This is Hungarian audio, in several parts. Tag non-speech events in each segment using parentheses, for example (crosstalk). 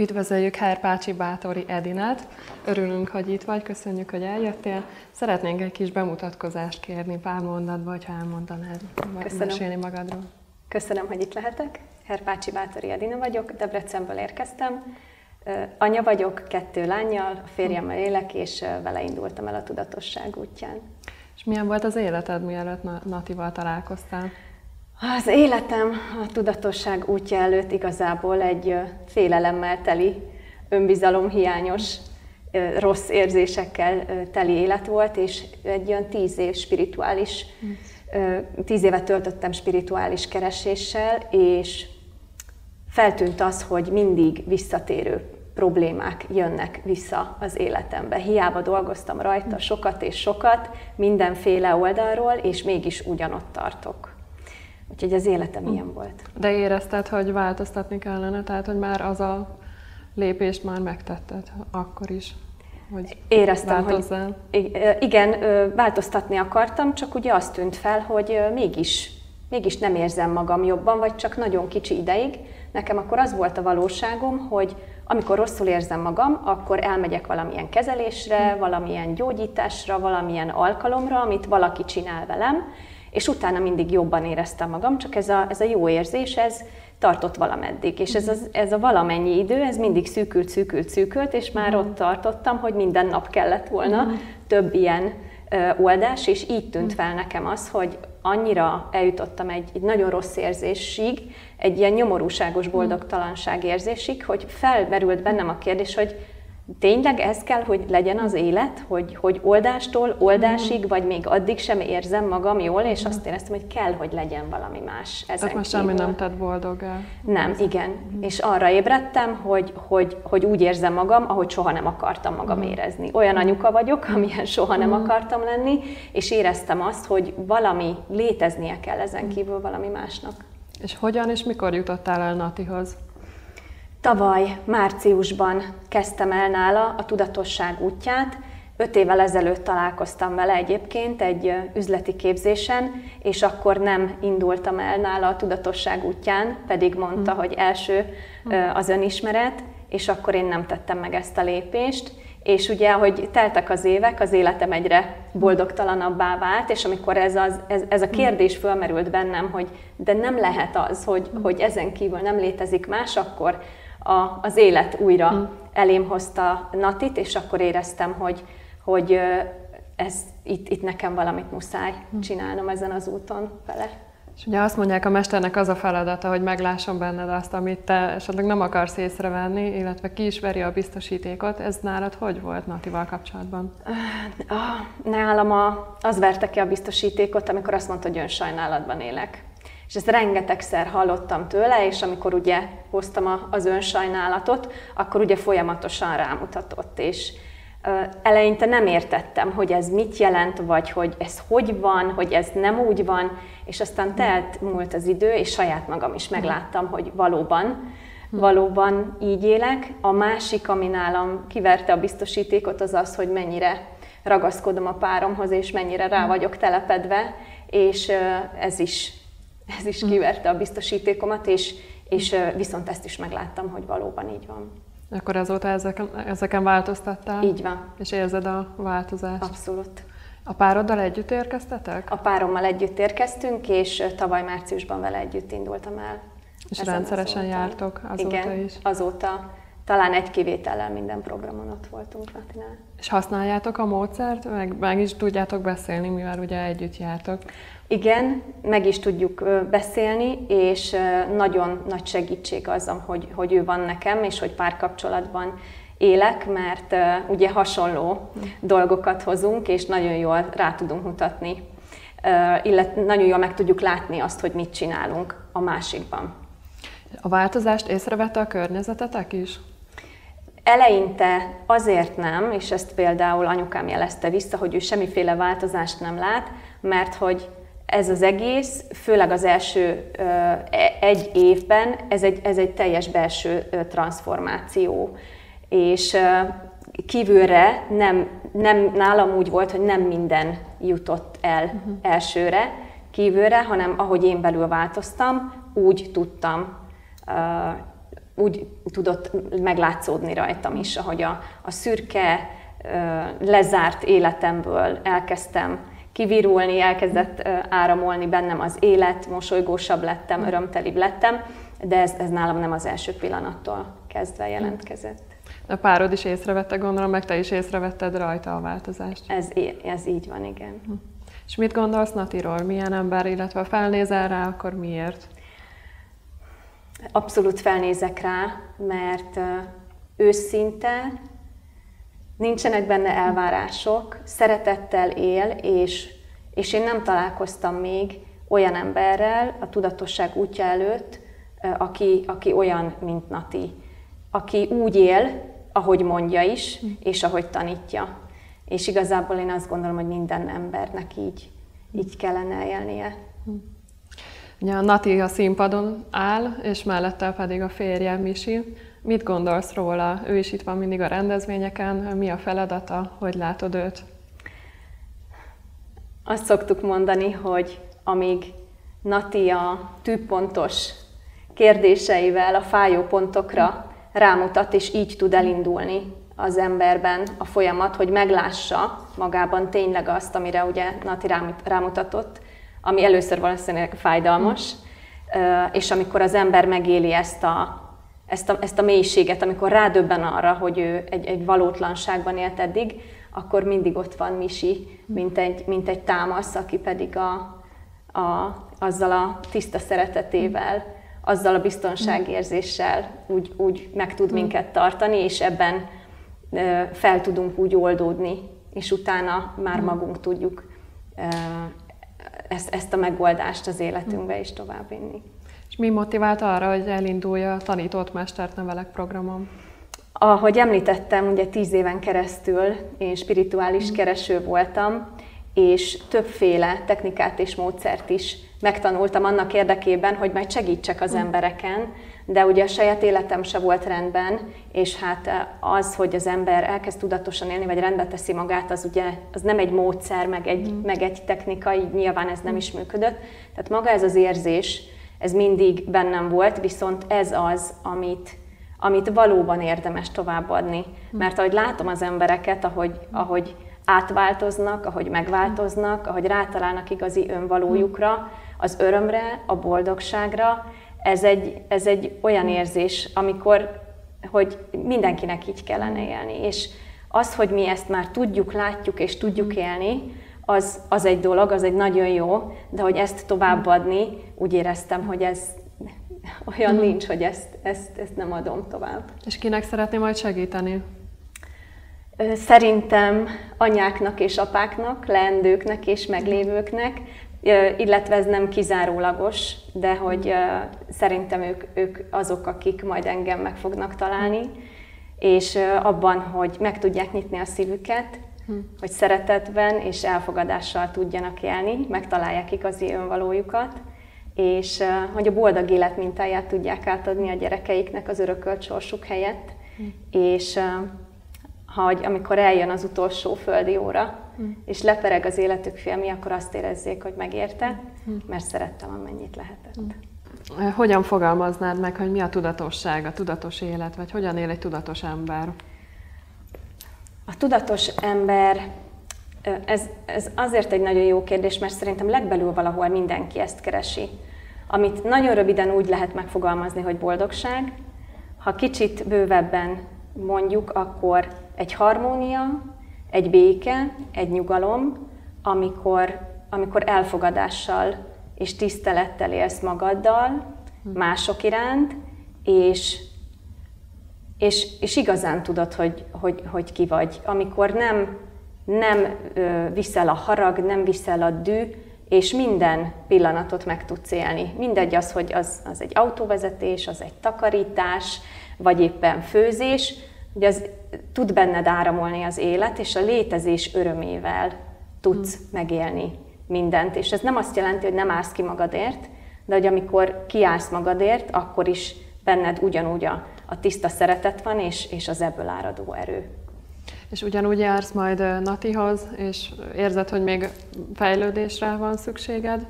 Üdvözöljük Herpácsi Bátori Edinát. Örülünk, hogy itt vagy, köszönjük, hogy eljöttél. Szeretnénk egy kis bemutatkozást kérni pár mondatba, ha elmondanád Köszönöm. mesélni magadról. Köszönöm, hogy itt lehetek. Herpácsi Bátori Edina vagyok, Debrecenből érkeztem. Anya vagyok, kettő lányjal, a férjemmel élek, és vele indultam el a tudatosság útján. És milyen volt az életed, mielőtt Natival találkoztál? Az életem a tudatosság útja előtt igazából egy félelemmel teli, önbizalomhiányos, rossz érzésekkel teli élet volt, és egy olyan tíz év spirituális, tíz évet töltöttem spirituális kereséssel, és feltűnt az, hogy mindig visszatérő problémák jönnek vissza az életembe. Hiába dolgoztam rajta sokat és sokat, mindenféle oldalról, és mégis ugyanott tartok. Úgyhogy az életem hm. ilyen volt. De érezted, hogy változtatni kellene? Tehát, hogy már az a lépést már megtetted akkor is? Hogy Éreztem, változzál. hogy igen, változtatni akartam, csak ugye azt tűnt fel, hogy mégis, mégis nem érzem magam jobban, vagy csak nagyon kicsi ideig. Nekem akkor az volt a valóságom, hogy amikor rosszul érzem magam, akkor elmegyek valamilyen kezelésre, hm. valamilyen gyógyításra, valamilyen alkalomra, amit valaki csinál velem, és utána mindig jobban éreztem magam, csak ez a, ez a jó érzés, ez tartott valameddig. És ez, az, ez a valamennyi idő, ez mindig szűkült, szűkült, szűkült, és már ott tartottam, hogy minden nap kellett volna több ilyen oldás, és így tűnt fel nekem az, hogy annyira eljutottam egy, egy nagyon rossz érzésig, egy ilyen nyomorúságos boldogtalanság érzésig, hogy felmerült bennem a kérdés, hogy tényleg ez kell, hogy legyen az élet, hogy, hogy oldástól oldásig, vagy még addig sem érzem magam jól, és azt éreztem, hogy kell, hogy legyen valami más ezen Tehát most semmi nem tett boldogá. Nem, igen. És arra ébredtem, hogy, hogy, hogy úgy érzem magam, ahogy soha nem akartam magam érezni. Olyan anyuka vagyok, amilyen soha nem akartam lenni, és éreztem azt, hogy valami léteznie kell ezen kívül valami másnak. És hogyan és mikor jutottál el Natihoz? Tavaly márciusban kezdtem el nála a tudatosság útját, Öt évvel ezelőtt találkoztam vele egyébként egy üzleti képzésen, és akkor nem indultam el nála a tudatosság útján, pedig mondta, hmm. hogy első az önismeret, és akkor én nem tettem meg ezt a lépést. És ugye, hogy teltek az évek, az életem egyre boldogtalanabbá vált, és amikor ez, az, ez, ez a kérdés fölmerült bennem, hogy de nem lehet az, hogy, hogy ezen kívül nem létezik más, akkor a, az élet újra hmm. elém hozta Natit, és akkor éreztem, hogy, hogy ez, itt, itt nekem valamit muszáj hmm. csinálnom ezen az úton vele. És ugye azt mondják, a mesternek az a feladata, hogy meglásson benned azt, amit te esetleg nem akarsz észrevenni, illetve ki is veri a biztosítékot. Ez nálad hogy volt Natival kapcsolatban? Nálam a, az verte ki a biztosítékot, amikor azt mondta, hogy önsajnálatban élek. És ezt rengetegszer hallottam tőle, és amikor ugye hoztam az önsajnálatot, akkor ugye folyamatosan rámutatott, és eleinte nem értettem, hogy ez mit jelent, vagy hogy ez hogy van, hogy ez nem úgy van, és aztán telt múlt az idő, és saját magam is megláttam, hogy valóban, valóban így élek. A másik, ami nálam kiverte a biztosítékot, az az, hogy mennyire ragaszkodom a páromhoz, és mennyire rá vagyok telepedve, és ez is ez is kiverte a biztosítékomat, és, és viszont ezt is megláttam, hogy valóban így van. Akkor azóta ezeken, ezeken változtattál? Így van. És érzed a változást? Abszolút. A pároddal együtt érkeztetek? A párommal együtt érkeztünk, és tavaly márciusban vele együtt indultam el. És rendszeresen azóta. jártok azóta Igen, is? azóta talán egy kivétellel minden programon ott voltunk Latinál. És használjátok a módszert, meg, meg is tudjátok beszélni, mivel ugye együtt jártok? Igen, meg is tudjuk beszélni, és nagyon nagy segítség az, hogy, hogy ő van nekem, és hogy párkapcsolatban élek, mert ugye hasonló dolgokat hozunk, és nagyon jól rá tudunk mutatni, illetve nagyon jól meg tudjuk látni azt, hogy mit csinálunk a másikban. A változást észrevette a környezetetek is? Eleinte azért nem, és ezt például anyukám jelezte vissza, hogy ő semmiféle változást nem lát, mert hogy ez az egész, főleg az első e, egy évben, ez egy, ez egy teljes belső transformáció. És kívülre nem, nem, nálam úgy volt, hogy nem minden jutott el uh-huh. elsőre, kívülre, hanem ahogy én belül változtam, úgy tudtam úgy tudott meglátszódni rajtam is, ahogy a, a szürke, lezárt életemből elkezdtem kivirulni, elkezdett áramolni bennem az élet, mosolygósabb lettem, örömtelibb lettem, de ez, ez nálam nem az első pillanattól kezdve jelentkezett. A párod is észrevette, gondolom, meg te is észrevetted rajta a változást. Ez, ez így van, igen. Hm. És mit gondolsz Natiról? Milyen ember, illetve felnézel rá, akkor miért? Abszolút felnézek rá, mert őszinte, nincsenek benne elvárások, szeretettel él, és, és én nem találkoztam még olyan emberrel a tudatosság útja előtt, aki, aki olyan, mint Nati. Aki úgy él, ahogy mondja is, és ahogy tanítja. És igazából én azt gondolom, hogy minden embernek így, így kellene élnie. Ugye a Nati a színpadon áll, és mellette pedig a férje Misi. Mit gondolsz róla? Ő is itt van mindig a rendezvényeken. Mi a feladata? Hogy látod őt? Azt szoktuk mondani, hogy amíg Nati a tűpontos kérdéseivel a fájó pontokra rámutat, és így tud elindulni az emberben a folyamat, hogy meglássa magában tényleg azt, amire ugye Nati rámutatott, ami először valószínűleg fájdalmas, és amikor az ember megéli ezt a, ezt a, ezt a mélységet, amikor rádöbben arra, hogy ő egy, egy valótlanságban élt eddig, akkor mindig ott van Misi, mint egy, mint egy támasz, aki pedig a, a, azzal a tiszta szeretetével, azzal a biztonságérzéssel úgy, úgy meg tud minket tartani, és ebben fel tudunk úgy oldódni, és utána már magunk tudjuk ezt, ezt a megoldást az életünkbe is továbbvinni. És mi motivált arra, hogy elindulja a tanított mestert nevelek programom? Ahogy említettem, ugye tíz éven keresztül én spirituális mm. kereső voltam, és többféle technikát és módszert is megtanultam annak érdekében, hogy majd segítsek az mm. embereken, de ugye a saját életem se volt rendben, és hát eh, az, hogy az ember elkezd tudatosan élni, vagy rendbe teszi magát, az ugye az nem egy módszer, meg egy, mm. meg egy technika, így nyilván ez nem mm. is működött. Tehát maga ez az érzés, ez mindig bennem volt, viszont ez az, amit, amit valóban érdemes továbbadni. Mm. Mert ahogy látom az embereket, ahogy, ahogy átváltoznak, ahogy megváltoznak, ahogy rátalálnak igazi önvalójukra, az örömre, a boldogságra, ez egy, ez egy olyan érzés, amikor, hogy mindenkinek így kellene élni. És az, hogy mi ezt már tudjuk, látjuk és tudjuk élni, az, az egy dolog, az egy nagyon jó, de hogy ezt továbbadni, úgy éreztem, hogy ez (laughs) olyan mm. nincs, hogy ezt, ezt, ezt nem adom tovább. És kinek szeretném majd segíteni? Szerintem anyáknak és apáknak, leendőknek és meglévőknek, illetve ez nem kizárólagos, de hogy szerintem ők, ők azok, akik majd engem meg fognak találni, és abban, hogy meg tudják nyitni a szívüket, hm. hogy szeretetben és elfogadással tudjanak élni, megtalálják igazi önvalójukat, és hogy a boldog élet mintáját tudják átadni a gyerekeiknek az örökölt sorsuk helyett, hm. és hogy amikor eljön az utolsó földi óra, mm. és lepereg az életük filmi, akkor azt érezzék, hogy megérte, mm. mert szerettem, amennyit lehetett. Mm. Hogyan fogalmaznád meg, hogy mi a tudatosság, a tudatos élet, vagy hogyan él egy tudatos ember? A tudatos ember, ez, ez azért egy nagyon jó kérdés, mert szerintem legbelül valahol mindenki ezt keresi. Amit nagyon röviden úgy lehet megfogalmazni, hogy boldogság, ha kicsit bővebben mondjuk, akkor egy harmónia, egy béke, egy nyugalom, amikor, amikor elfogadással és tisztelettel élsz magaddal, mások iránt, és, és, és igazán tudod, hogy, hogy, hogy ki vagy. Amikor nem, nem viszel a harag, nem viszel a dű, és minden pillanatot meg tudsz élni. Mindegy az, hogy az, az egy autóvezetés, az egy takarítás, vagy éppen főzés, hogy az tud benned áramolni az élet, és a létezés örömével tudsz hmm. megélni mindent. És ez nem azt jelenti, hogy nem állsz ki magadért, de hogy amikor kiállsz magadért, akkor is benned ugyanúgy a, a tiszta szeretet van, és, és az ebből áradó erő. És ugyanúgy jársz majd Natihoz, és érzed, hogy még fejlődésre van szükséged?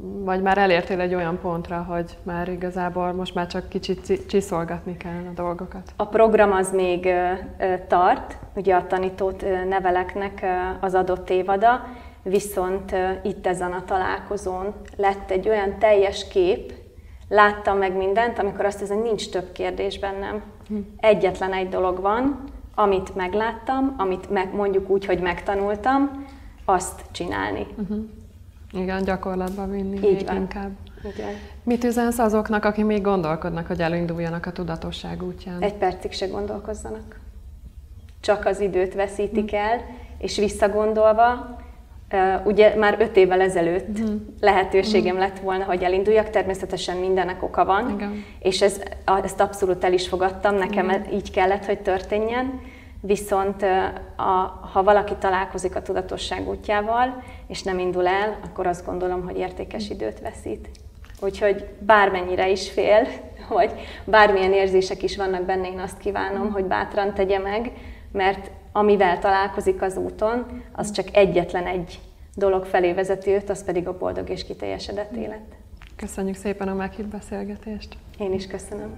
Vagy már elértél egy olyan pontra, hogy már igazából most már csak kicsit csiszolgatni kell a dolgokat? A program az még tart, ugye a tanítót neveleknek az adott évada, viszont itt ezen a találkozón lett egy olyan teljes kép, láttam meg mindent, amikor azt hiszem, nincs több kérdés bennem. Hm. Egyetlen egy dolog van, amit megláttam, amit meg, mondjuk úgy, hogy megtanultam, azt csinálni. Uh-huh. Igen, gyakorlatban vinni Így még van. inkább. Igen. Mit üzensz azoknak, akik még gondolkodnak, hogy elinduljanak a tudatosság útján? Egy percig se gondolkozzanak. Csak az időt veszítik hm. el, és visszagondolva, ugye már öt évvel ezelőtt uh-huh. lehetőségem uh-huh. lett volna, hogy elinduljak, természetesen mindennek oka van, Igen. és ez, ezt abszolút el is fogadtam, nekem uh-huh. így kellett, hogy történjen, viszont a, ha valaki találkozik a tudatosság útjával, és nem indul el, akkor azt gondolom, hogy értékes időt veszít. Úgyhogy bármennyire is fél, (laughs) vagy bármilyen érzések is vannak benne, én azt kívánom, hogy bátran tegye meg, mert amivel találkozik az úton, az csak egyetlen egy dolog felé vezeti őt, az pedig a boldog és kiteljesedett élet. Köszönjük szépen a meghitt beszélgetést! Én is köszönöm.